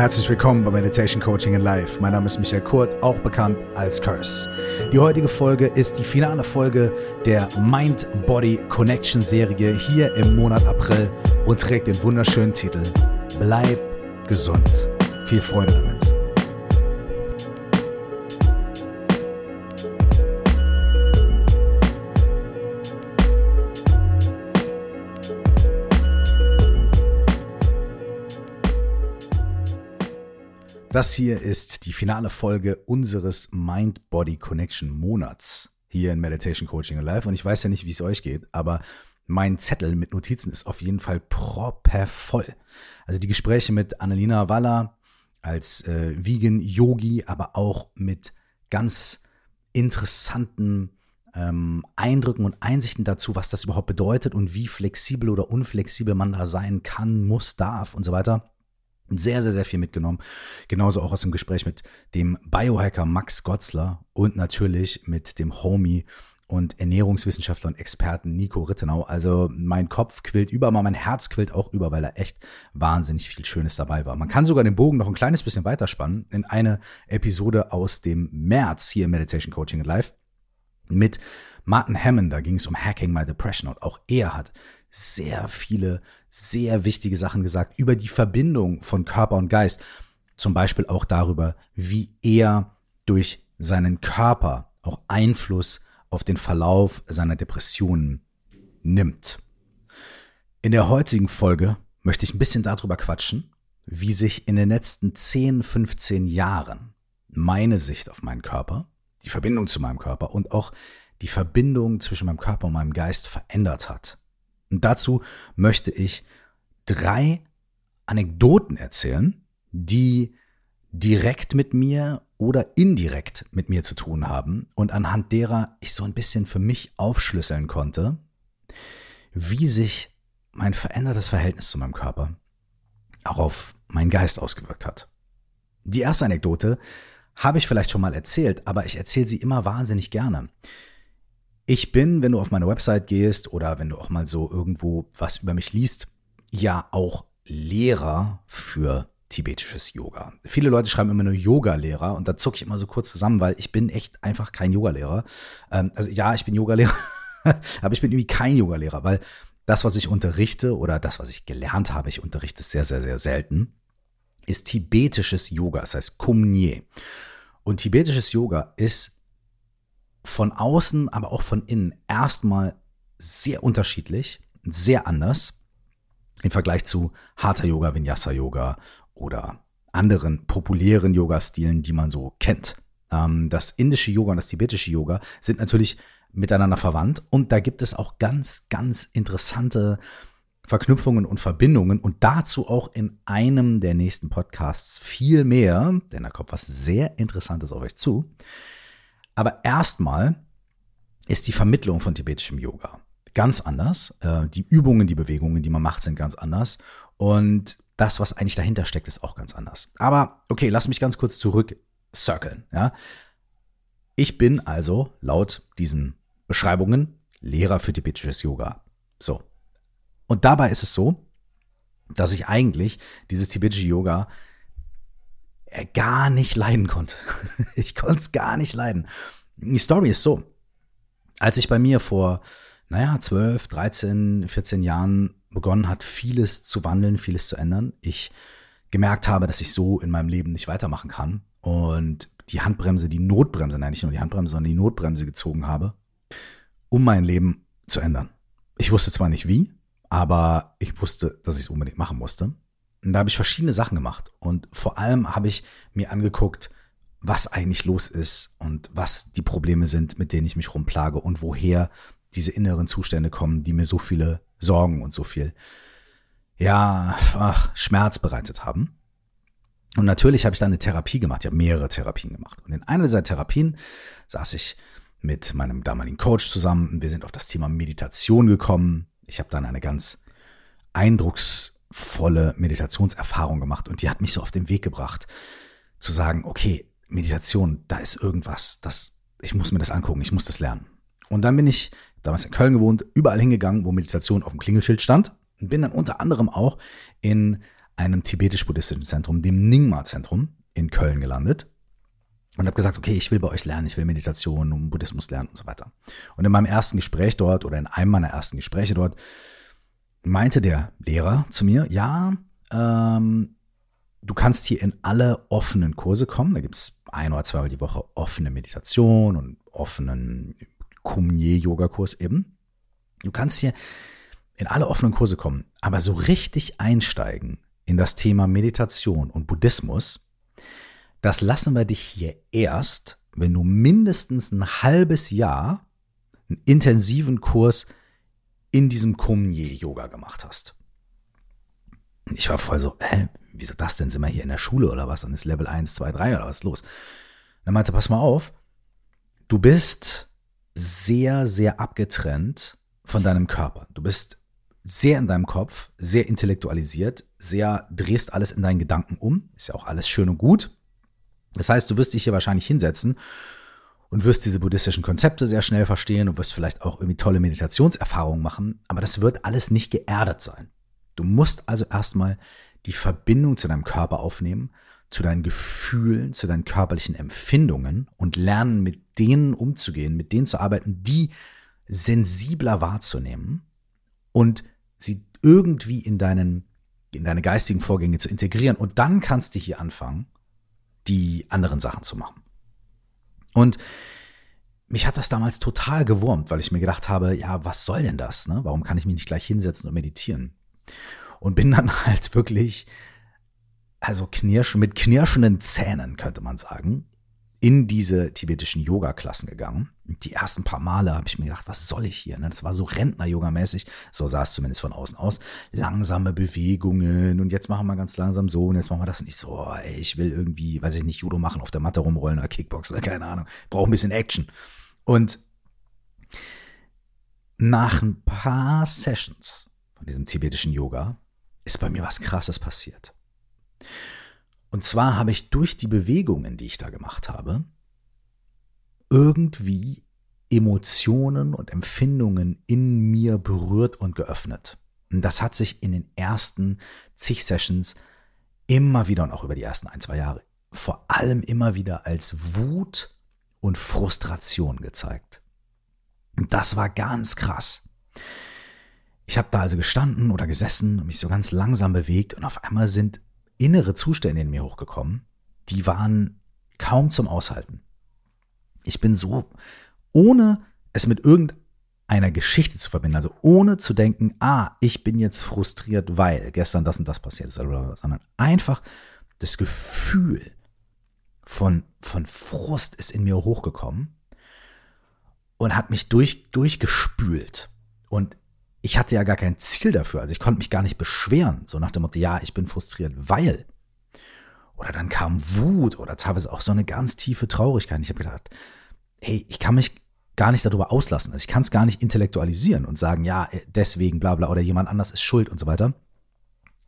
Herzlich willkommen bei Meditation Coaching in Life. Mein Name ist Michael Kurt, auch bekannt als Curse. Die heutige Folge ist die finale Folge der Mind-Body Connection Serie hier im Monat April und trägt den wunderschönen Titel Bleib gesund. Viel Freude damit. Das hier ist die finale Folge unseres Mind-Body Connection Monats hier in Meditation Coaching Alive. Und ich weiß ja nicht, wie es euch geht, aber mein Zettel mit Notizen ist auf jeden Fall proppervoll. Also die Gespräche mit Annalena Waller als äh, Vegan Yogi, aber auch mit ganz interessanten ähm, Eindrücken und Einsichten dazu, was das überhaupt bedeutet und wie flexibel oder unflexibel man da sein kann, muss, darf und so weiter sehr, sehr, sehr viel mitgenommen. Genauso auch aus dem Gespräch mit dem Biohacker Max Gotzler und natürlich mit dem Homie und Ernährungswissenschaftler und Experten Nico Rittenau. Also mein Kopf quillt über, aber mein Herz quillt auch über, weil da echt wahnsinnig viel Schönes dabei war. Man kann sogar den Bogen noch ein kleines bisschen weiterspannen in eine Episode aus dem März hier im Meditation Coaching Live mit Martin Hammond. Da ging es um Hacking My Depression und auch er hat sehr viele, sehr wichtige Sachen gesagt über die Verbindung von Körper und Geist. Zum Beispiel auch darüber, wie er durch seinen Körper auch Einfluss auf den Verlauf seiner Depressionen nimmt. In der heutigen Folge möchte ich ein bisschen darüber quatschen, wie sich in den letzten 10, 15 Jahren meine Sicht auf meinen Körper, die Verbindung zu meinem Körper und auch die Verbindung zwischen meinem Körper und meinem Geist verändert hat. Und dazu möchte ich drei Anekdoten erzählen, die direkt mit mir oder indirekt mit mir zu tun haben und anhand derer ich so ein bisschen für mich aufschlüsseln konnte, wie sich mein verändertes Verhältnis zu meinem Körper auch auf meinen Geist ausgewirkt hat. Die erste Anekdote habe ich vielleicht schon mal erzählt, aber ich erzähle sie immer wahnsinnig gerne. Ich bin, wenn du auf meine Website gehst oder wenn du auch mal so irgendwo was über mich liest, ja auch Lehrer für tibetisches Yoga. Viele Leute schreiben immer nur Yoga-Lehrer und da zucke ich immer so kurz zusammen, weil ich bin echt einfach kein Yogalehrer. Ähm, also ja, ich bin Yogalehrer, aber ich bin irgendwie kein Yogalehrer, weil das, was ich unterrichte oder das, was ich gelernt habe, ich unterrichte sehr, sehr, sehr selten, ist tibetisches Yoga, das heißt Kumnye. Und tibetisches Yoga ist von außen, aber auch von innen erstmal sehr unterschiedlich, sehr anders im Vergleich zu harter Yoga, Vinyasa Yoga oder anderen populären Yoga-Stilen, die man so kennt. Ähm, das indische Yoga und das tibetische Yoga sind natürlich miteinander verwandt und da gibt es auch ganz, ganz interessante Verknüpfungen und Verbindungen und dazu auch in einem der nächsten Podcasts viel mehr, denn da kommt was sehr Interessantes auf euch zu. Aber erstmal ist die Vermittlung von tibetischem Yoga ganz anders. Äh, die Übungen, die Bewegungen, die man macht, sind ganz anders. Und das, was eigentlich dahinter steckt, ist auch ganz anders. Aber okay, lass mich ganz kurz zurück circlen. Ja? Ich bin also laut diesen Beschreibungen Lehrer für tibetisches Yoga. So. Und dabei ist es so, dass ich eigentlich dieses tibetische Yoga er gar nicht leiden konnte. ich konnte es gar nicht leiden. Die Story ist so. Als ich bei mir vor, naja, 12, 13, 14 Jahren begonnen hat, vieles zu wandeln, vieles zu ändern, ich gemerkt habe, dass ich so in meinem Leben nicht weitermachen kann und die Handbremse, die Notbremse, nein, nicht nur die Handbremse, sondern die Notbremse gezogen habe, um mein Leben zu ändern. Ich wusste zwar nicht wie, aber ich wusste, dass ich es unbedingt machen musste. Und da habe ich verschiedene Sachen gemacht. Und vor allem habe ich mir angeguckt, was eigentlich los ist und was die Probleme sind, mit denen ich mich rumplage und woher diese inneren Zustände kommen, die mir so viele Sorgen und so viel, ja, ach, Schmerz bereitet haben. Und natürlich habe ich dann eine Therapie gemacht. Habe mehrere Therapien gemacht. Und in einer dieser Therapien saß ich mit meinem damaligen Coach zusammen und wir sind auf das Thema Meditation gekommen. Ich habe dann eine ganz eindrucks volle Meditationserfahrung gemacht und die hat mich so auf den Weg gebracht, zu sagen, okay, Meditation, da ist irgendwas, das, ich muss mir das angucken, ich muss das lernen. Und dann bin ich, damals in Köln gewohnt, überall hingegangen, wo Meditation auf dem Klingelschild stand und bin dann unter anderem auch in einem tibetisch-buddhistischen Zentrum, dem Nyingma-Zentrum in Köln gelandet und habe gesagt, okay, ich will bei euch lernen, ich will Meditation und Buddhismus lernen und so weiter. Und in meinem ersten Gespräch dort oder in einem meiner ersten Gespräche dort meinte der Lehrer zu mir, ja, ähm, du kannst hier in alle offenen Kurse kommen. Da gibt es ein oder zweimal die Woche offene Meditation und offenen Kumye-Yoga-Kurs eben. Du kannst hier in alle offenen Kurse kommen, aber so richtig einsteigen in das Thema Meditation und Buddhismus, das lassen wir dich hier erst, wenn du mindestens ein halbes Jahr einen intensiven Kurs in diesem Kumye-Yoga gemacht hast. Ich war voll so, hä, wieso das denn? Sind wir hier in der Schule oder was? Dann ist Level 1, 2, 3 oder was ist los? Dann meinte, pass mal auf, du bist sehr, sehr abgetrennt von deinem Körper. Du bist sehr in deinem Kopf, sehr intellektualisiert, sehr drehst alles in deinen Gedanken um. Ist ja auch alles schön und gut. Das heißt, du wirst dich hier wahrscheinlich hinsetzen und wirst diese buddhistischen Konzepte sehr schnell verstehen und wirst vielleicht auch irgendwie tolle Meditationserfahrungen machen, aber das wird alles nicht geerdet sein. Du musst also erstmal die Verbindung zu deinem Körper aufnehmen, zu deinen Gefühlen, zu deinen körperlichen Empfindungen und lernen, mit denen umzugehen, mit denen zu arbeiten, die sensibler wahrzunehmen und sie irgendwie in deinen in deine geistigen Vorgänge zu integrieren und dann kannst du hier anfangen, die anderen Sachen zu machen. Und mich hat das damals total gewurmt, weil ich mir gedacht habe, ja, was soll denn das? Ne? Warum kann ich mich nicht gleich hinsetzen und meditieren? Und bin dann halt wirklich, also knirsch, mit knirschenden Zähnen, könnte man sagen, in diese tibetischen Yoga-Klassen gegangen. Die ersten paar Male habe ich mir gedacht, was soll ich hier? Ne? Das war so Rentner-Yoga-mäßig, so sah es zumindest von außen aus. Langsame Bewegungen und jetzt machen wir ganz langsam so und jetzt machen wir das nicht so, ey, ich will irgendwie, weiß ich nicht, Judo machen, auf der Matte rumrollen oder Kickboxen, keine Ahnung. Brauche ein bisschen Action. Und nach ein paar Sessions von diesem tibetischen Yoga ist bei mir was Krasses passiert. Und zwar habe ich durch die Bewegungen, die ich da gemacht habe, irgendwie Emotionen und Empfindungen in mir berührt und geöffnet. Und das hat sich in den ersten zig Sessions immer wieder und auch über die ersten ein, zwei Jahre vor allem immer wieder als Wut und Frustration gezeigt. Und das war ganz krass. Ich habe da also gestanden oder gesessen und mich so ganz langsam bewegt und auf einmal sind innere Zustände in mir hochgekommen, die waren kaum zum Aushalten. Ich bin so, ohne es mit irgendeiner Geschichte zu verbinden, also ohne zu denken, ah, ich bin jetzt frustriert, weil gestern das und das passiert ist, sondern einfach das Gefühl von, von Frust ist in mir hochgekommen und hat mich durch, durchgespült. Und ich hatte ja gar kein Ziel dafür. Also ich konnte mich gar nicht beschweren. So nach dem Motto, ja, ich bin frustriert, weil. Oder dann kam Wut oder teilweise auch so eine ganz tiefe Traurigkeit. Ich habe gedacht, hey, ich kann mich gar nicht darüber auslassen. Also ich kann es gar nicht intellektualisieren und sagen, ja, deswegen, bla bla, oder jemand anders ist schuld und so weiter.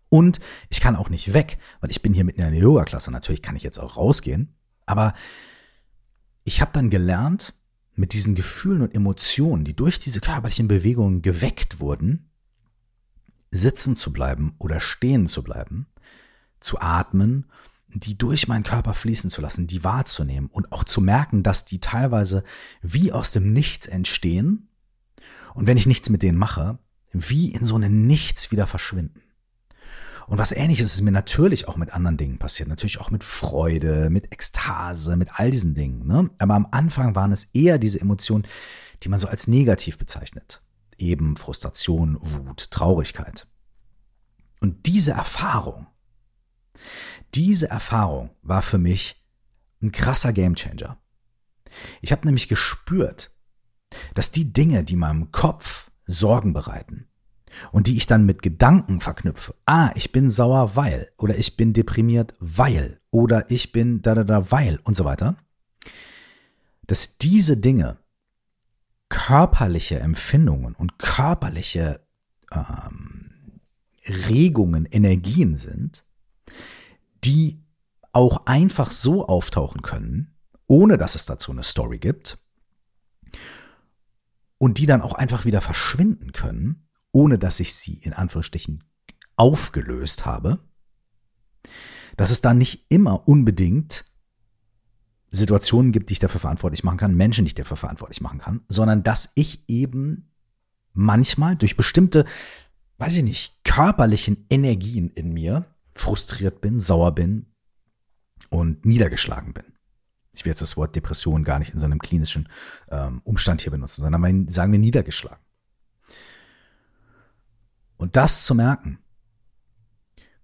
Und ich kann auch nicht weg, weil ich bin hier mitten in einer Yoga-Klasse. Natürlich kann ich jetzt auch rausgehen. Aber ich habe dann gelernt, mit diesen Gefühlen und Emotionen, die durch diese körperlichen Bewegungen geweckt wurden, sitzen zu bleiben oder stehen zu bleiben, zu atmen, die durch meinen Körper fließen zu lassen, die wahrzunehmen und auch zu merken, dass die teilweise wie aus dem Nichts entstehen und wenn ich nichts mit denen mache, wie in so einem Nichts wieder verschwinden. Und was ähnliches ist mir natürlich auch mit anderen Dingen passiert. Natürlich auch mit Freude, mit Ekstase, mit all diesen Dingen. Ne? Aber am Anfang waren es eher diese Emotionen, die man so als negativ bezeichnet. Eben Frustration, Wut, Traurigkeit. Und diese Erfahrung, diese Erfahrung war für mich ein krasser Gamechanger. Ich habe nämlich gespürt, dass die Dinge, die meinem Kopf Sorgen bereiten, und die ich dann mit Gedanken verknüpfe. Ah, ich bin sauer, weil. Oder ich bin deprimiert, weil. Oder ich bin da da da weil. Und so weiter. Dass diese Dinge körperliche Empfindungen und körperliche ähm, Regungen, Energien sind, die auch einfach so auftauchen können, ohne dass es dazu eine Story gibt. Und die dann auch einfach wieder verschwinden können ohne dass ich sie in Anführungsstrichen aufgelöst habe. dass es da nicht immer unbedingt Situationen gibt, die ich dafür verantwortlich machen kann, Menschen, die ich dafür verantwortlich machen kann, sondern dass ich eben manchmal durch bestimmte, weiß ich nicht, körperlichen Energien in mir frustriert bin, sauer bin und niedergeschlagen bin. Ich will jetzt das Wort Depression gar nicht in so einem klinischen ähm, Umstand hier benutzen, sondern sagen wir niedergeschlagen. Und das zu merken,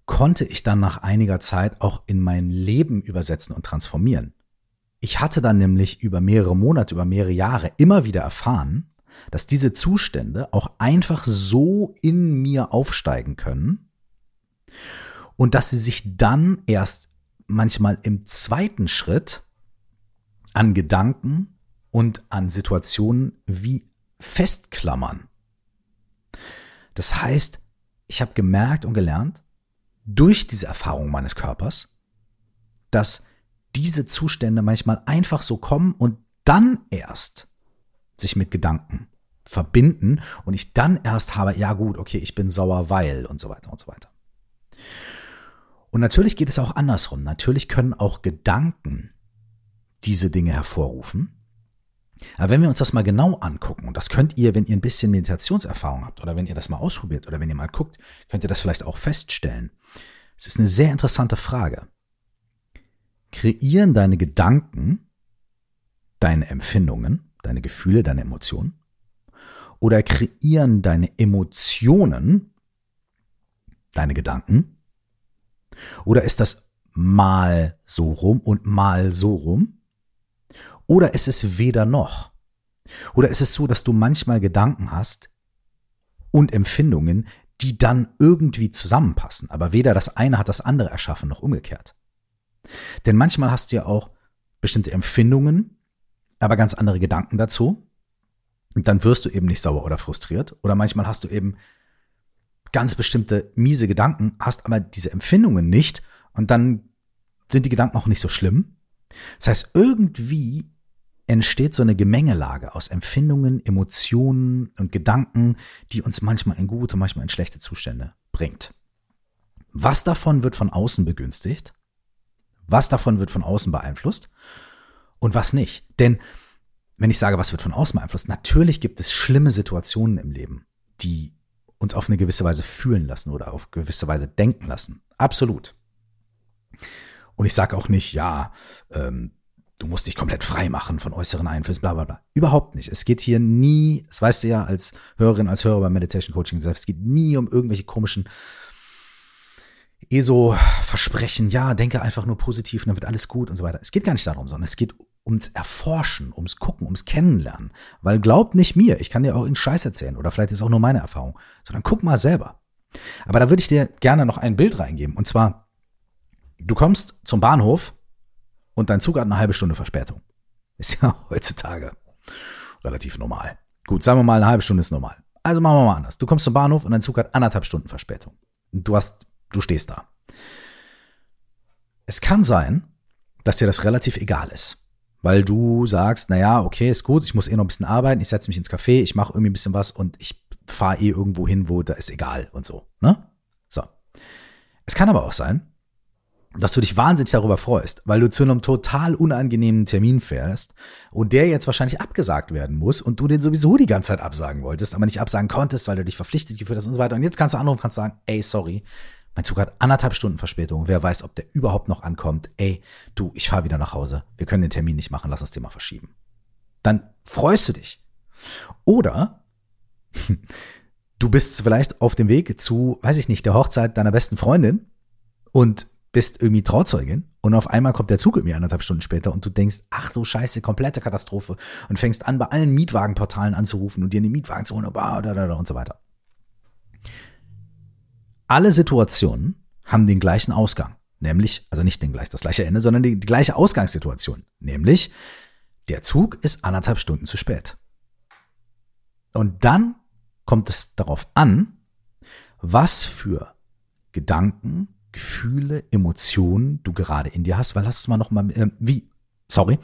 konnte ich dann nach einiger Zeit auch in mein Leben übersetzen und transformieren. Ich hatte dann nämlich über mehrere Monate, über mehrere Jahre immer wieder erfahren, dass diese Zustände auch einfach so in mir aufsteigen können und dass sie sich dann erst manchmal im zweiten Schritt an Gedanken und an Situationen wie festklammern. Das heißt, ich habe gemerkt und gelernt, durch diese Erfahrung meines Körpers, dass diese Zustände manchmal einfach so kommen und dann erst sich mit Gedanken verbinden und ich dann erst habe, ja gut, okay, ich bin sauer, weil und so weiter und so weiter. Und natürlich geht es auch andersrum. Natürlich können auch Gedanken diese Dinge hervorrufen. Aber wenn wir uns das mal genau angucken, und das könnt ihr, wenn ihr ein bisschen Meditationserfahrung habt oder wenn ihr das mal ausprobiert oder wenn ihr mal guckt, könnt ihr das vielleicht auch feststellen. Es ist eine sehr interessante Frage. Kreieren deine Gedanken deine Empfindungen, deine Gefühle, deine Emotionen? Oder kreieren deine Emotionen deine Gedanken? Oder ist das mal so rum und mal so rum? Oder ist es weder noch? Oder ist es so, dass du manchmal Gedanken hast und Empfindungen, die dann irgendwie zusammenpassen, aber weder das eine hat das andere erschaffen noch umgekehrt? Denn manchmal hast du ja auch bestimmte Empfindungen, aber ganz andere Gedanken dazu. Und dann wirst du eben nicht sauer oder frustriert. Oder manchmal hast du eben ganz bestimmte miese Gedanken, hast aber diese Empfindungen nicht und dann sind die Gedanken auch nicht so schlimm. Das heißt, irgendwie entsteht so eine Gemengelage aus Empfindungen, Emotionen und Gedanken, die uns manchmal in gute, manchmal in schlechte Zustände bringt. Was davon wird von außen begünstigt was davon wird von außen beeinflusst und was nicht? Denn wenn ich sage, was wird von außen beeinflusst, natürlich gibt es schlimme Situationen im Leben, die uns auf eine gewisse Weise fühlen lassen oder auf gewisse Weise denken lassen. Absolut. Und ich sage auch nicht, ja, ähm, du musst dich komplett frei machen von äußeren Einflüssen, bla bla bla. Überhaupt nicht. Es geht hier nie, das weißt du ja als Hörerin, als Hörer beim Meditation Coaching, es geht nie um irgendwelche komischen eh so versprechen, ja, denke einfach nur positiv und dann wird alles gut und so weiter. Es geht gar nicht darum, sondern es geht ums Erforschen, ums Gucken, ums Kennenlernen. Weil glaubt nicht mir, ich kann dir auch in Scheiß erzählen oder vielleicht ist auch nur meine Erfahrung, sondern guck mal selber. Aber da würde ich dir gerne noch ein Bild reingeben. Und zwar, du kommst zum Bahnhof und dein Zug hat eine halbe Stunde Verspätung. Ist ja heutzutage relativ normal. Gut, sagen wir mal, eine halbe Stunde ist normal. Also machen wir mal anders. Du kommst zum Bahnhof und dein Zug hat anderthalb Stunden Verspätung. Du hast Du stehst da. Es kann sein, dass dir das relativ egal ist. Weil du sagst, naja, okay, ist gut, ich muss eh noch ein bisschen arbeiten, ich setze mich ins Café, ich mache irgendwie ein bisschen was und ich fahre eh irgendwo hin, wo da ist egal und so. Ne? So. Es kann aber auch sein, dass du dich wahnsinnig darüber freust, weil du zu einem total unangenehmen Termin fährst und der jetzt wahrscheinlich abgesagt werden muss und du den sowieso die ganze Zeit absagen wolltest, aber nicht absagen konntest, weil du dich verpflichtet gefühlt hast und so weiter. Und jetzt kannst du anrufen, kannst sagen, ey, sorry, mein Zug hat anderthalb Stunden Verspätung. Wer weiß, ob der überhaupt noch ankommt. Ey, du, ich fahre wieder nach Hause. Wir können den Termin nicht machen. Lass uns den mal verschieben. Dann freust du dich. Oder du bist vielleicht auf dem Weg zu, weiß ich nicht, der Hochzeit deiner besten Freundin und bist irgendwie Trauzeugin und auf einmal kommt der Zug irgendwie anderthalb Stunden später und du denkst, ach du Scheiße, komplette Katastrophe und fängst an, bei allen Mietwagenportalen anzurufen und dir einen Mietwagen zu holen und so weiter alle Situationen haben den gleichen Ausgang. Nämlich, also nicht den gleich, das gleiche Ende, sondern die, die gleiche Ausgangssituation. Nämlich, der Zug ist anderthalb Stunden zu spät. Und dann kommt es darauf an, was für Gedanken, Gefühle, Emotionen du gerade in dir hast, weil lass es mal noch mal, äh, wie, sorry,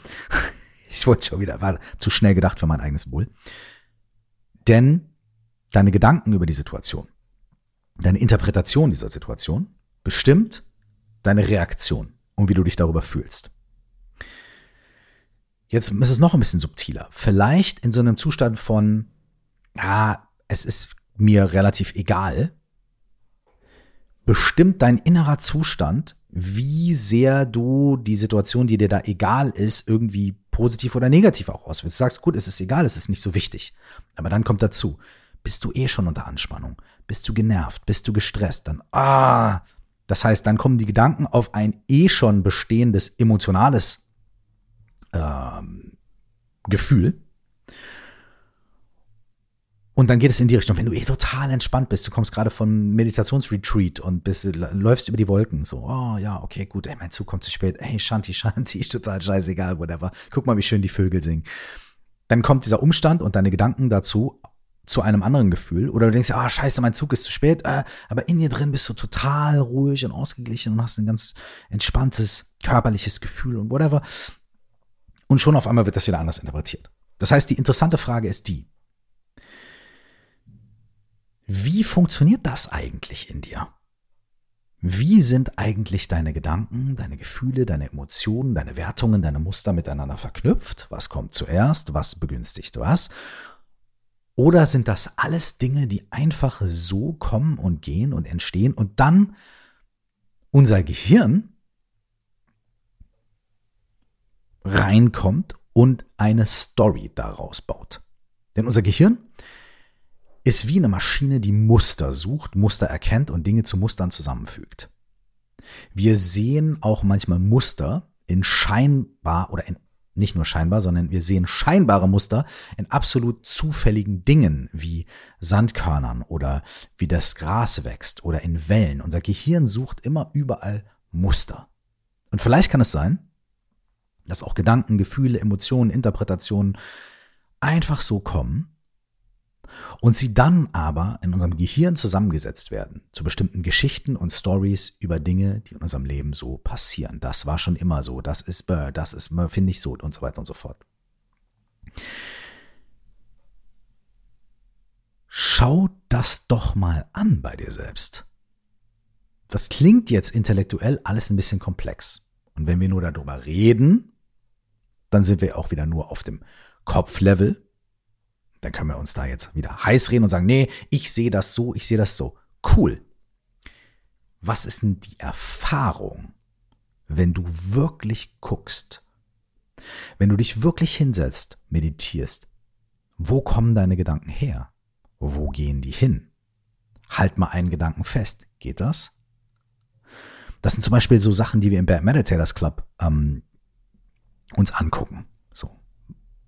ich wollte schon wieder, war zu schnell gedacht für mein eigenes Wohl. Denn deine Gedanken über die Situation deine Interpretation dieser Situation bestimmt, deine Reaktion und wie du dich darüber fühlst. Jetzt ist es noch ein bisschen subtiler. Vielleicht in so einem Zustand von, ah, es ist mir relativ egal, bestimmt dein innerer Zustand, wie sehr du die Situation, die dir da egal ist, irgendwie positiv oder negativ auch auswählst. Du sagst, gut, es ist egal, es ist nicht so wichtig. Aber dann kommt dazu, bist du eh schon unter Anspannung, bist du genervt, bist du gestresst, dann, ah, das heißt, dann kommen die Gedanken auf ein eh schon bestehendes emotionales ähm, Gefühl und dann geht es in die Richtung, wenn du eh total entspannt bist, du kommst gerade von Meditationsretreat und bist, läufst über die Wolken, so, oh ja, okay, gut, ey, mein Zug kommt zu spät, ey, Shanti, Shanti, total scheißegal, whatever. Guck mal, wie schön die Vögel singen. Dann kommt dieser Umstand und deine Gedanken dazu zu einem anderen Gefühl. Oder du denkst, ah, scheiße, mein Zug ist zu spät, äh, aber in dir drin bist du total ruhig und ausgeglichen und hast ein ganz entspanntes körperliches Gefühl und whatever. Und schon auf einmal wird das wieder anders interpretiert. Das heißt, die interessante Frage ist die, wie funktioniert das eigentlich in dir? Wie sind eigentlich deine Gedanken, deine Gefühle, deine Emotionen, deine Wertungen, deine Muster miteinander verknüpft? Was kommt zuerst? Was begünstigt was? Oder sind das alles Dinge, die einfach so kommen und gehen und entstehen und dann unser Gehirn reinkommt und eine Story daraus baut? Denn unser Gehirn ist wie eine Maschine, die Muster sucht, Muster erkennt und Dinge zu Mustern zusammenfügt. Wir sehen auch manchmal Muster in scheinbar oder in nicht nur scheinbar, sondern wir sehen scheinbare Muster in absolut zufälligen Dingen wie Sandkörnern oder wie das Gras wächst oder in Wellen. Unser Gehirn sucht immer überall Muster. Und vielleicht kann es sein, dass auch Gedanken, Gefühle, Emotionen, Interpretationen einfach so kommen, und sie dann aber in unserem Gehirn zusammengesetzt werden zu bestimmten Geschichten und Stories über Dinge, die in unserem Leben so passieren. Das war schon immer so, das ist Burr, das ist finde ich so und so weiter und so fort. Schau das doch mal an bei dir selbst. Das klingt jetzt intellektuell alles ein bisschen komplex. Und wenn wir nur darüber reden, dann sind wir auch wieder nur auf dem Kopflevel dann können wir uns da jetzt wieder heiß reden und sagen, nee, ich sehe das so, ich sehe das so. Cool. Was ist denn die Erfahrung, wenn du wirklich guckst, wenn du dich wirklich hinsetzt, meditierst, wo kommen deine Gedanken her? Wo gehen die hin? Halt mal einen Gedanken fest. Geht das? Das sind zum Beispiel so Sachen, die wir im Bad Meditators Club ähm, uns angucken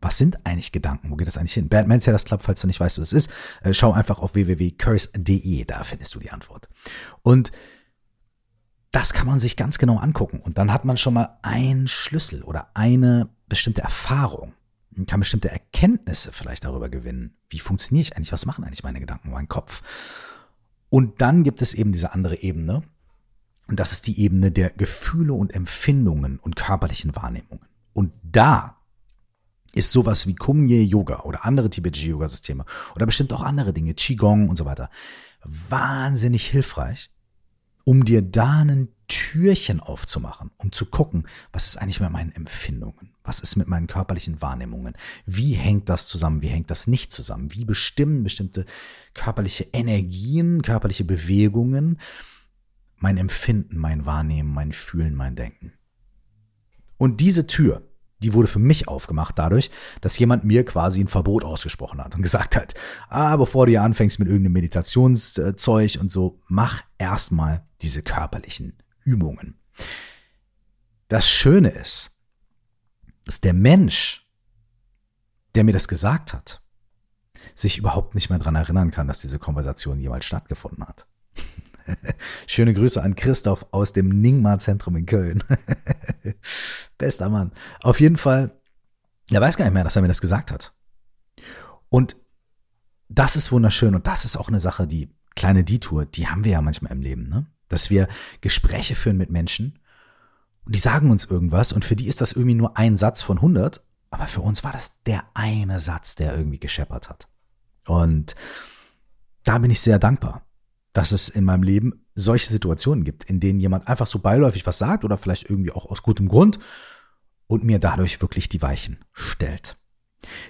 was sind eigentlich Gedanken? Wo geht das eigentlich hin? Batman Sellers Club, falls du nicht weißt, was es ist, äh, schau einfach auf www.curse.de, da findest du die Antwort. Und das kann man sich ganz genau angucken. Und dann hat man schon mal einen Schlüssel oder eine bestimmte Erfahrung. Man kann bestimmte Erkenntnisse vielleicht darüber gewinnen. Wie funktioniere ich eigentlich? Was machen eigentlich meine Gedanken, mein Kopf? Und dann gibt es eben diese andere Ebene. Und das ist die Ebene der Gefühle und Empfindungen und körperlichen Wahrnehmungen. Und da ist sowas wie Kumye Yoga oder andere tibetische Yoga-Systeme oder bestimmt auch andere Dinge, Qigong und so weiter, wahnsinnig hilfreich, um dir da ein Türchen aufzumachen, um zu gucken, was ist eigentlich mit meinen Empfindungen? Was ist mit meinen körperlichen Wahrnehmungen? Wie hängt das zusammen? Wie hängt das nicht zusammen? Wie bestimmen bestimmte körperliche Energien, körperliche Bewegungen mein Empfinden, mein Wahrnehmen, mein Fühlen, mein Denken? Und diese Tür, die wurde für mich aufgemacht dadurch, dass jemand mir quasi ein Verbot ausgesprochen hat und gesagt hat, ah, bevor du hier anfängst mit irgendeinem Meditationszeug und so, mach erstmal diese körperlichen Übungen. Das Schöne ist, dass der Mensch, der mir das gesagt hat, sich überhaupt nicht mehr dran erinnern kann, dass diese Konversation jemals stattgefunden hat. Schöne Grüße an Christoph aus dem Ningma-Zentrum in Köln. Bester Mann. Auf jeden Fall, er weiß gar nicht mehr, dass er mir das gesagt hat. Und das ist wunderschön und das ist auch eine Sache, die kleine Detour, die haben wir ja manchmal im Leben, ne? Dass wir Gespräche führen mit Menschen und die sagen uns irgendwas und für die ist das irgendwie nur ein Satz von 100, aber für uns war das der eine Satz, der irgendwie gescheppert hat. Und da bin ich sehr dankbar dass es in meinem Leben solche Situationen gibt, in denen jemand einfach so beiläufig was sagt oder vielleicht irgendwie auch aus gutem Grund und mir dadurch wirklich die Weichen stellt.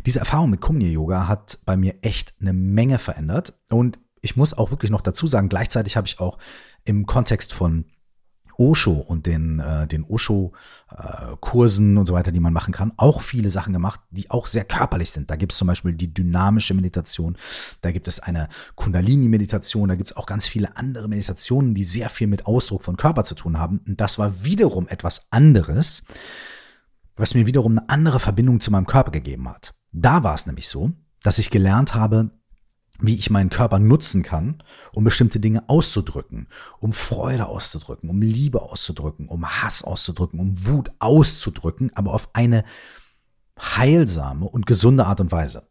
Diese Erfahrung mit Kumya Yoga hat bei mir echt eine Menge verändert und ich muss auch wirklich noch dazu sagen, gleichzeitig habe ich auch im Kontext von Osho und den, äh, den Osho-Kursen äh, und so weiter, die man machen kann, auch viele Sachen gemacht, die auch sehr körperlich sind. Da gibt es zum Beispiel die dynamische Meditation, da gibt es eine Kundalini-Meditation, da gibt es auch ganz viele andere Meditationen, die sehr viel mit Ausdruck von Körper zu tun haben. Und das war wiederum etwas anderes, was mir wiederum eine andere Verbindung zu meinem Körper gegeben hat. Da war es nämlich so, dass ich gelernt habe, wie ich meinen Körper nutzen kann, um bestimmte Dinge auszudrücken, um Freude auszudrücken, um Liebe auszudrücken, um Hass auszudrücken, um Wut auszudrücken, aber auf eine heilsame und gesunde Art und Weise.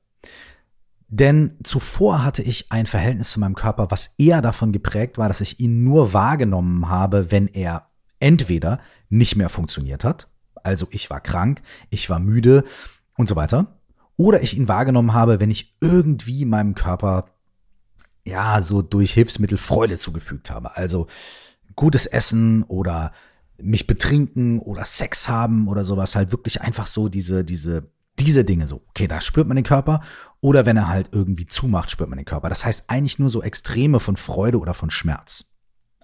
Denn zuvor hatte ich ein Verhältnis zu meinem Körper, was eher davon geprägt war, dass ich ihn nur wahrgenommen habe, wenn er entweder nicht mehr funktioniert hat, also ich war krank, ich war müde und so weiter, oder ich ihn wahrgenommen habe, wenn ich irgendwie meinem Körper ja so durch Hilfsmittel Freude zugefügt habe. Also gutes Essen oder mich betrinken oder Sex haben oder sowas, halt wirklich einfach so diese, diese, diese Dinge so. Okay, da spürt man den Körper oder wenn er halt irgendwie zumacht, spürt man den Körper. Das heißt eigentlich nur so Extreme von Freude oder von Schmerz.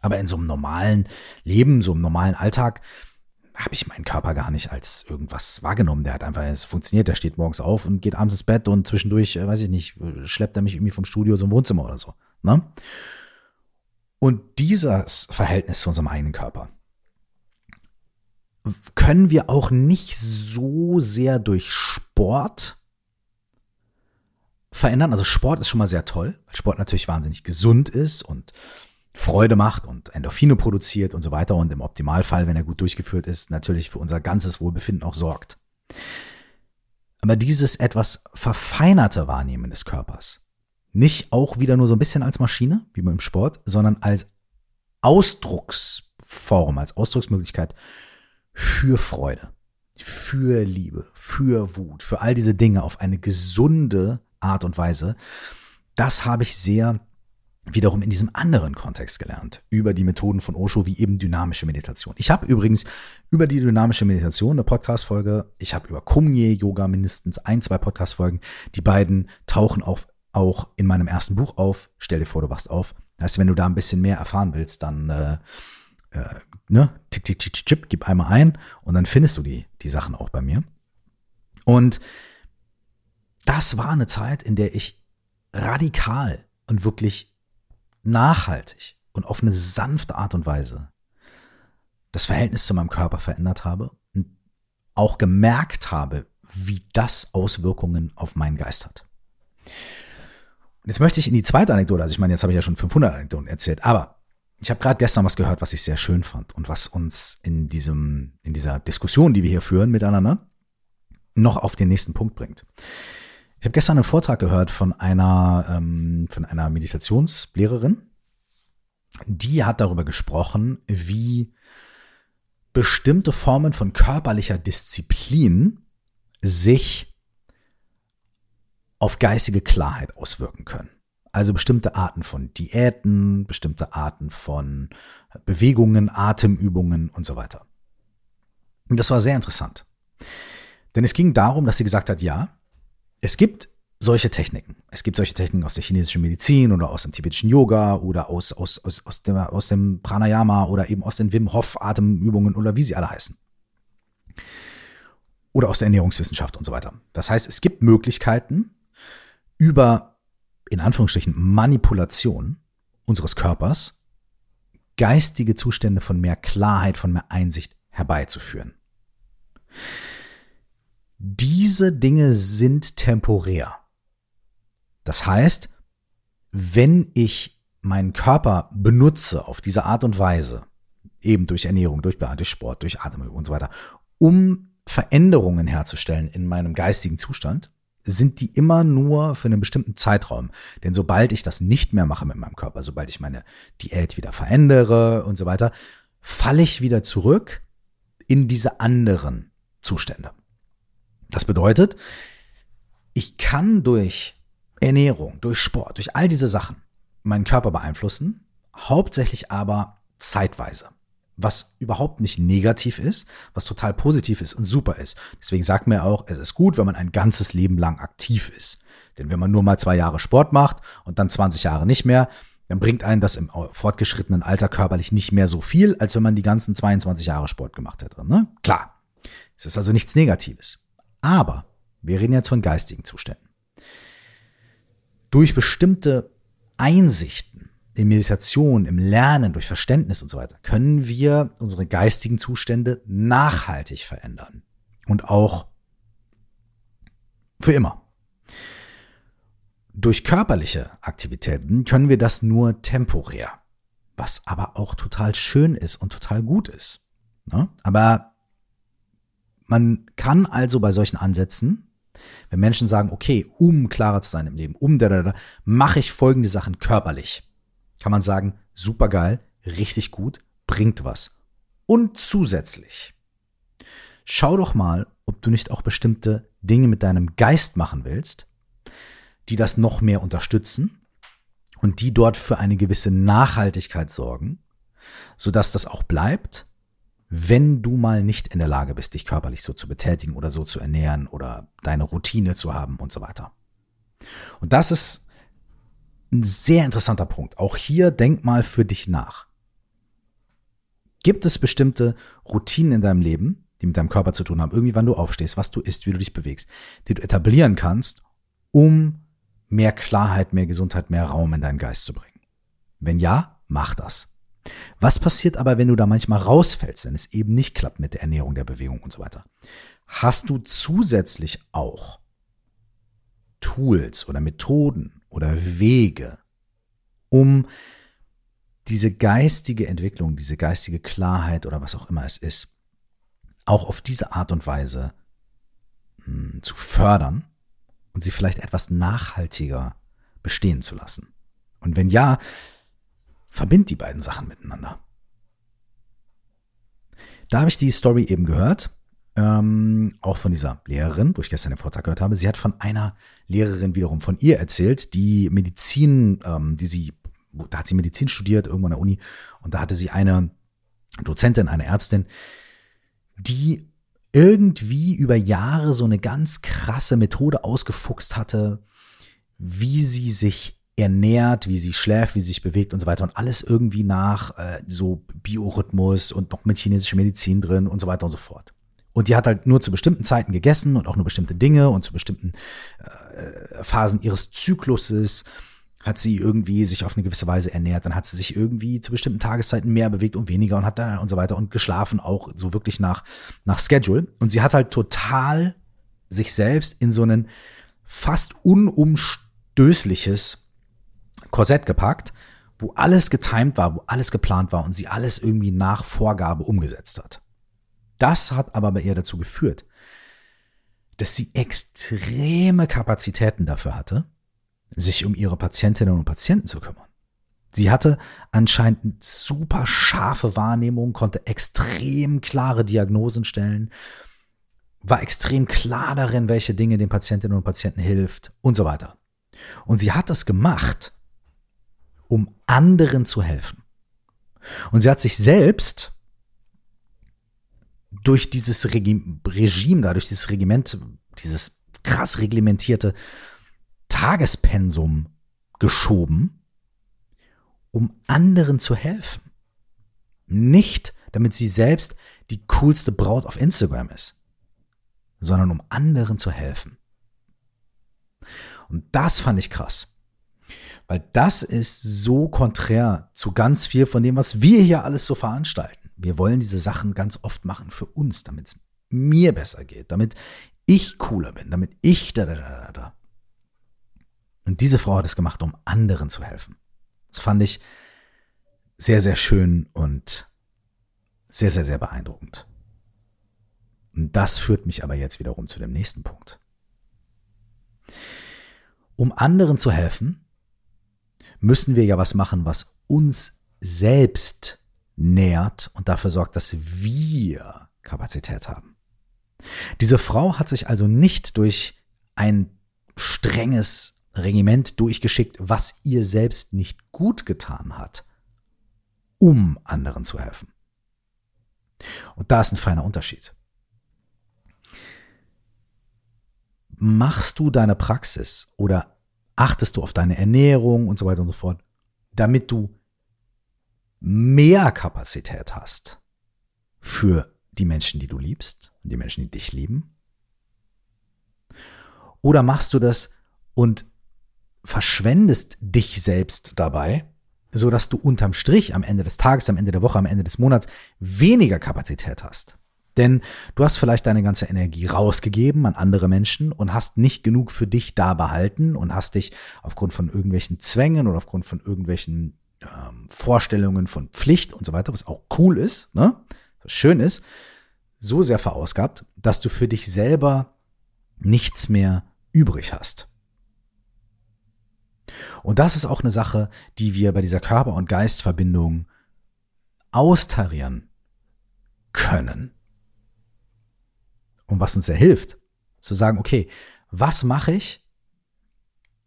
Aber in so einem normalen Leben, so einem normalen Alltag, habe ich meinen Körper gar nicht als irgendwas wahrgenommen. Der hat einfach, es funktioniert, der steht morgens auf und geht abends ins Bett und zwischendurch, äh, weiß ich nicht, schleppt er mich irgendwie vom Studio zum Wohnzimmer oder so. Ne? Und dieses Verhältnis zu unserem eigenen Körper können wir auch nicht so sehr durch Sport verändern. Also Sport ist schon mal sehr toll, weil Sport natürlich wahnsinnig gesund ist und Freude macht und Endorphine produziert und so weiter und im Optimalfall, wenn er gut durchgeführt ist, natürlich für unser ganzes Wohlbefinden auch sorgt. Aber dieses etwas verfeinerte Wahrnehmen des Körpers, nicht auch wieder nur so ein bisschen als Maschine, wie beim Sport, sondern als Ausdrucksform, als Ausdrucksmöglichkeit für Freude, für Liebe, für Wut, für all diese Dinge auf eine gesunde Art und Weise, das habe ich sehr wiederum in diesem anderen Kontext gelernt, über die Methoden von Osho, wie eben dynamische Meditation. Ich habe übrigens über die dynamische Meditation eine Podcast-Folge, ich habe über Kumye-Yoga mindestens ein, zwei Podcast-Folgen. Die beiden tauchen auf, auch in meinem ersten Buch auf. Stell dir vor, du wachst auf. Das heißt, wenn du da ein bisschen mehr erfahren willst, dann äh, äh, ne, tick, tick, tick, tick, gib einmal ein und dann findest du die, die Sachen auch bei mir. Und das war eine Zeit, in der ich radikal und wirklich nachhaltig und auf eine sanfte Art und Weise das Verhältnis zu meinem Körper verändert habe und auch gemerkt habe, wie das Auswirkungen auf meinen Geist hat. Und jetzt möchte ich in die zweite Anekdote, also ich meine, jetzt habe ich ja schon 500 Anekdoten erzählt, aber ich habe gerade gestern was gehört, was ich sehr schön fand und was uns in diesem in dieser Diskussion, die wir hier führen miteinander, noch auf den nächsten Punkt bringt. Ich habe gestern einen Vortrag gehört von einer, ähm, von einer Meditationslehrerin, die hat darüber gesprochen, wie bestimmte Formen von körperlicher Disziplin sich auf geistige Klarheit auswirken können. Also bestimmte Arten von Diäten, bestimmte Arten von Bewegungen, Atemübungen und so weiter. Und das war sehr interessant. Denn es ging darum, dass sie gesagt hat, ja, es gibt solche Techniken. Es gibt solche Techniken aus der chinesischen Medizin oder aus dem tibetischen Yoga oder aus, aus, aus, aus, dem, aus dem Pranayama oder eben aus den Wim Hof Atemübungen oder wie sie alle heißen. Oder aus der Ernährungswissenschaft und so weiter. Das heißt, es gibt Möglichkeiten über, in Anführungsstrichen, Manipulation unseres Körpers geistige Zustände von mehr Klarheit, von mehr Einsicht herbeizuführen. Diese Dinge sind temporär. Das heißt, wenn ich meinen Körper benutze auf diese Art und Weise, eben durch Ernährung, durch, durch Sport, durch Atemübung und so weiter, um Veränderungen herzustellen in meinem geistigen Zustand, sind die immer nur für einen bestimmten Zeitraum. Denn sobald ich das nicht mehr mache mit meinem Körper, sobald ich meine Diät wieder verändere und so weiter, falle ich wieder zurück in diese anderen Zustände. Das bedeutet, ich kann durch Ernährung, durch Sport, durch all diese Sachen meinen Körper beeinflussen, hauptsächlich aber zeitweise. Was überhaupt nicht negativ ist, was total positiv ist und super ist. Deswegen sagt man ja auch, es ist gut, wenn man ein ganzes Leben lang aktiv ist. Denn wenn man nur mal zwei Jahre Sport macht und dann 20 Jahre nicht mehr, dann bringt einen das im fortgeschrittenen Alter körperlich nicht mehr so viel, als wenn man die ganzen 22 Jahre Sport gemacht hätte. Ne? Klar, es ist also nichts Negatives. Aber wir reden jetzt von geistigen Zuständen. Durch bestimmte Einsichten in Meditation, im Lernen, durch Verständnis und so weiter, können wir unsere geistigen Zustände nachhaltig verändern. Und auch für immer. Durch körperliche Aktivitäten können wir das nur temporär, was aber auch total schön ist und total gut ist. Ne? Aber man kann also bei solchen Ansätzen, wenn Menschen sagen, okay, um klarer zu sein im Leben, um da, da, da, mache ich folgende Sachen körperlich, kann man sagen, super geil, richtig gut, bringt was. Und zusätzlich, schau doch mal, ob du nicht auch bestimmte Dinge mit deinem Geist machen willst, die das noch mehr unterstützen und die dort für eine gewisse Nachhaltigkeit sorgen, sodass das auch bleibt, wenn du mal nicht in der Lage bist, dich körperlich so zu betätigen oder so zu ernähren oder deine Routine zu haben und so weiter. Und das ist ein sehr interessanter Punkt. Auch hier denk mal für dich nach. Gibt es bestimmte Routinen in deinem Leben, die mit deinem Körper zu tun haben, irgendwie wann du aufstehst, was du isst, wie du dich bewegst, die du etablieren kannst, um mehr Klarheit, mehr Gesundheit, mehr Raum in deinen Geist zu bringen? Wenn ja, mach das. Was passiert aber, wenn du da manchmal rausfällst, wenn es eben nicht klappt mit der Ernährung, der Bewegung und so weiter? Hast du zusätzlich auch Tools oder Methoden oder Wege, um diese geistige Entwicklung, diese geistige Klarheit oder was auch immer es ist, auch auf diese Art und Weise mh, hm, zu fördern und sie vielleicht etwas nachhaltiger bestehen zu lassen? Und wenn ja, verbind die beiden Sachen miteinander. Da habe ich die Story eben gehört, ähm, auch von dieser Lehrerin, wo ich gestern den Vortrag gehört habe. Sie hat von einer Lehrerin wiederum von ihr erzählt, die Medizin, ähm, die sie, da hat sie Medizin studiert, irgendwo an der Uni, und da hatte sie eine Dozentin, eine Ärztin, die irgendwie über Jahre so eine ganz krasse Methode ausgefuchst hatte, wie sie sich ernährt, wie sie schläft, wie sie sich bewegt und so weiter und alles irgendwie nach äh, so Biorhythmus und noch mit chinesischer Medizin drin und so weiter und so fort. Und die hat halt nur zu bestimmten Zeiten gegessen und auch nur bestimmte Dinge und zu bestimmten äh, Phasen ihres Zykluses hat sie irgendwie sich auf eine gewisse Weise ernährt, dann hat sie sich irgendwie zu bestimmten Tageszeiten mehr bewegt und weniger und hat dann und so weiter und geschlafen auch so wirklich nach, nach Schedule. Und sie hat halt total sich selbst in so einen fast unumstößliches Korsett gepackt, wo alles getimed war, wo alles geplant war und sie alles irgendwie nach Vorgabe umgesetzt hat. Das hat aber bei ihr dazu geführt, dass sie extreme Kapazitäten dafür hatte, sich um ihre Patientinnen und Patienten zu kümmern. Sie hatte anscheinend super scharfe Wahrnehmung, konnte extrem klare Diagnosen stellen, war extrem klar darin, welche Dinge den Patientinnen und Patienten hilft und so weiter. Und sie hat das gemacht, um anderen zu helfen. Und sie hat sich selbst durch dieses Regime, da durch dieses Regiment, dieses krass reglementierte Tagespensum geschoben, um anderen zu helfen. Nicht, damit sie selbst die coolste Braut auf Instagram ist, sondern um anderen zu helfen. Und das fand ich krass. Weil das ist so konträr zu ganz viel von dem, was wir hier alles so veranstalten. Wir wollen diese Sachen ganz oft machen für uns, damit es mir besser geht, damit ich cooler bin, damit ich da, da, da, da. Und diese Frau hat es gemacht, um anderen zu helfen. Das fand ich sehr, sehr schön und sehr, sehr, sehr beeindruckend. Und das führt mich aber jetzt wiederum zu dem nächsten Punkt. Um anderen zu helfen, müssen wir ja was machen, was uns selbst nährt und dafür sorgt, dass wir Kapazität haben. Diese Frau hat sich also nicht durch ein strenges Regiment durchgeschickt, was ihr selbst nicht gut getan hat, um anderen zu helfen. Und da ist ein feiner Unterschied. Machst du deine Praxis oder achtest du auf deine Ernährung und so weiter und so fort, damit du mehr Kapazität hast für die Menschen, die du liebst, die Menschen, die dich lieben? Oder machst du das und verschwendest dich selbst dabei, so dass du unterm Strich am Ende des Tages, am Ende der Woche, am Ende des Monats weniger Kapazität hast? Denn du hast vielleicht deine ganze Energie rausgegeben an andere Menschen und hast nicht genug für dich da behalten und hast dich aufgrund von irgendwelchen Zwängen oder aufgrund von irgendwelchen ähm, Vorstellungen von Pflicht und so weiter, was auch cool ist, ne? was schön ist, so sehr verausgabt, dass du für dich selber nichts mehr übrig hast. Und das ist auch eine Sache, die wir bei dieser Körper- und Geistverbindung austarieren können. Und was uns sehr hilft, zu sagen, okay, was mache ich,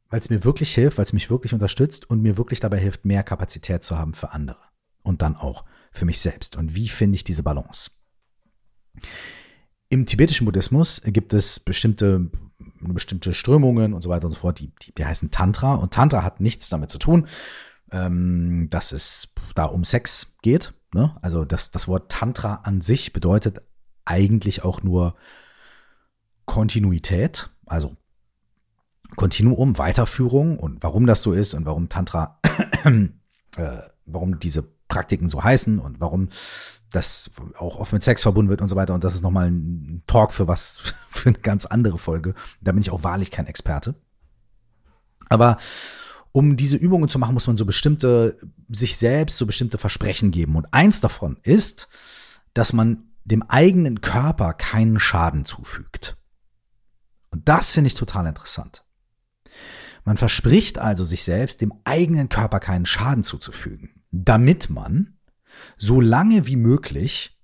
weil es mir wirklich hilft, weil es mich wirklich unterstützt und mir wirklich dabei hilft, mehr Kapazität zu haben für andere und dann auch für mich selbst. Und wie finde ich diese Balance? Im tibetischen Buddhismus gibt es bestimmte, bestimmte Strömungen und so weiter und so fort, die, die, die heißen Tantra. Und Tantra hat nichts damit zu tun, ähm, dass es da um Sex geht. Ne? Also das, das Wort Tantra an sich bedeutet eigentlich auch nur Kontinuität, also Kontinuum, Weiterführung und warum das so ist und warum Tantra, äh, warum diese Praktiken so heißen und warum das auch oft mit Sex verbunden wird und so weiter. Und das ist nochmal ein Talk für was, für eine ganz andere Folge. Da bin ich auch wahrlich kein Experte. Aber um diese Übungen zu machen, muss man so bestimmte, sich selbst so bestimmte Versprechen geben. Und eins davon ist, dass man dem eigenen Körper keinen Schaden zufügt. Und das finde ich total interessant. Man verspricht also sich selbst, dem eigenen Körper keinen Schaden zuzufügen, damit man so lange wie möglich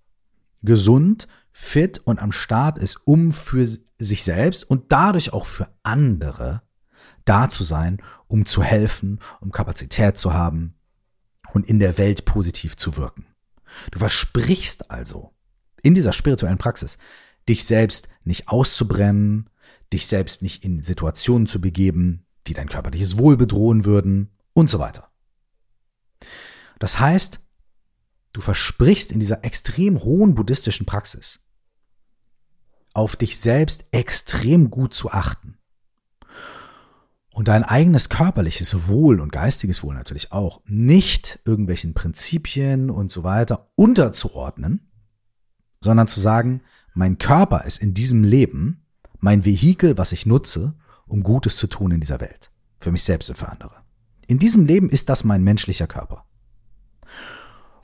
gesund, fit und am Start ist, um für sich selbst und dadurch auch für andere da zu sein, um zu helfen, um Kapazität zu haben und in der Welt positiv zu wirken. Du versprichst also in dieser spirituellen Praxis dich selbst nicht auszubrennen, dich selbst nicht in Situationen zu begeben, die dein körperliches Wohl bedrohen würden und so weiter. Das heißt, du versprichst in dieser extrem hohen buddhistischen Praxis, auf dich selbst extrem gut zu achten und dein eigenes körperliches Wohl und geistiges Wohl natürlich auch nicht irgendwelchen Prinzipien und so weiter unterzuordnen, sondern zu sagen, mein Körper ist in diesem Leben mein Vehikel, was ich nutze, um Gutes zu tun in dieser Welt. Für mich selbst und für andere. In diesem Leben ist das mein menschlicher Körper.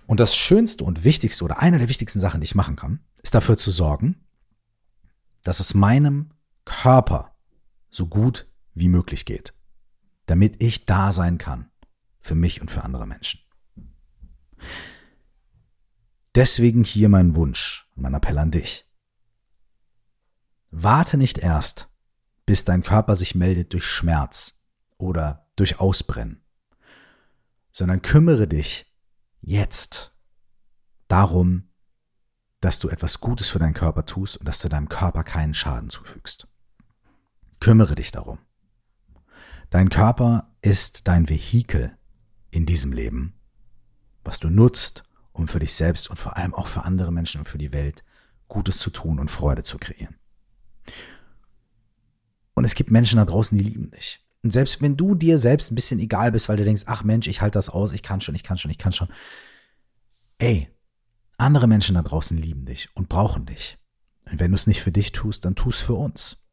Und das Schönste und Wichtigste oder eine der wichtigsten Sachen, die ich machen kann, ist dafür zu sorgen, dass es meinem Körper so gut wie möglich geht, damit ich da sein kann für mich und für andere Menschen. Deswegen hier mein Wunsch, mein Appell an dich. Warte nicht erst, bis dein Körper sich meldet durch Schmerz oder durch Ausbrennen, sondern kümmere dich jetzt darum, dass du etwas Gutes für deinen Körper tust und dass du deinem Körper keinen Schaden zufügst. Kümmere dich darum. Dein Körper ist dein Vehikel in diesem Leben, was du nutzt, um für dich selbst und vor allem auch für andere Menschen und für die Welt Gutes zu tun und Freude zu kreieren. Und es gibt Menschen da draußen, die lieben dich. Und selbst wenn du dir selbst ein bisschen egal bist, weil du denkst, ach Mensch, ich halte das aus, ich kann schon, ich kann schon, ich kann schon. Ey, andere Menschen da draußen lieben dich und brauchen dich. Und wenn du es nicht für dich tust, dann tu es für uns.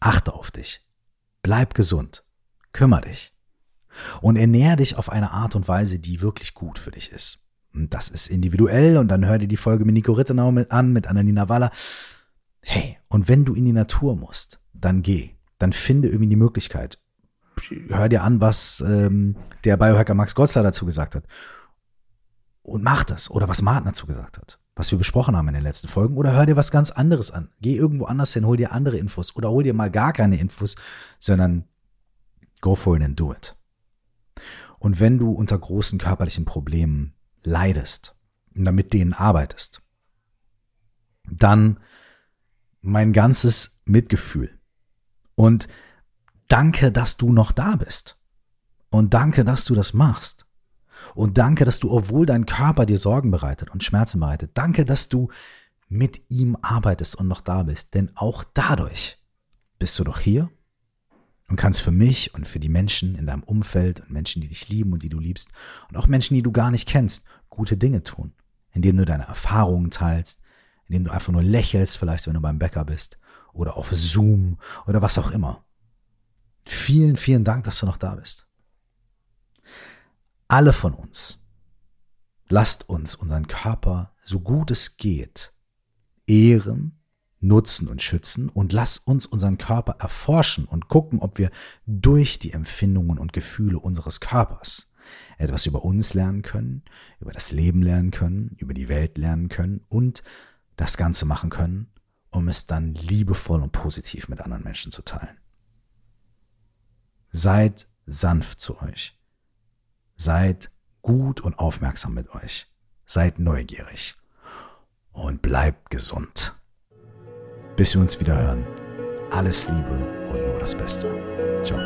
Achte auf dich. Bleib gesund. Kümmer dich. Und ernähr dich auf eine Art und Weise, die wirklich gut für dich ist. Das ist individuell und dann hör dir die Folge mit Nico Rittenau mit an, mit Annalena Waller. Hey, und wenn du in die Natur musst, dann geh. Dann finde irgendwie die Möglichkeit. Hör dir an, was ähm, der Biohacker Max Gotzler dazu gesagt hat. Und mach das. Oder was Martin dazu gesagt hat. Was wir besprochen haben in den letzten Folgen. Oder hör dir was ganz anderes an. Geh irgendwo anders hin, hol dir andere Infos. Oder hol dir mal gar keine Infos, sondern go for it and do it. Und wenn du unter großen körperlichen Problemen leidest und damit denen arbeitest, dann mein ganzes Mitgefühl. Und danke, dass du noch da bist. Und danke, dass du das machst. Und danke, dass du, obwohl dein Körper dir Sorgen bereitet und Schmerzen bereitet, danke, dass du mit ihm arbeitest und noch da bist. Denn auch dadurch bist du doch hier und kannst für mich und für die Menschen in deinem Umfeld und Menschen, die dich lieben und die du liebst und auch Menschen, die du gar nicht kennst, gute Dinge tun, indem du deine Erfahrungen teilst, indem du einfach nur lächelst, vielleicht wenn du beim Bäcker bist oder auf Zoom oder was auch immer. Vielen, vielen Dank, dass du noch da bist. Alle von uns, lasst uns unseren Körper so gut es geht ehren nutzen und schützen und lass uns unseren Körper erforschen und gucken, ob wir durch die Empfindungen und Gefühle unseres Körpers etwas über uns lernen können, über das Leben lernen können, über die Welt lernen können und das Ganze machen können, um es dann liebevoll und positiv mit anderen Menschen zu teilen. Seid sanft zu euch. Seid gut und aufmerksam mit euch. Seid neugierig und bleibt gesund. Bis wir uns wieder hören. Alles Liebe und nur das Beste. Ciao.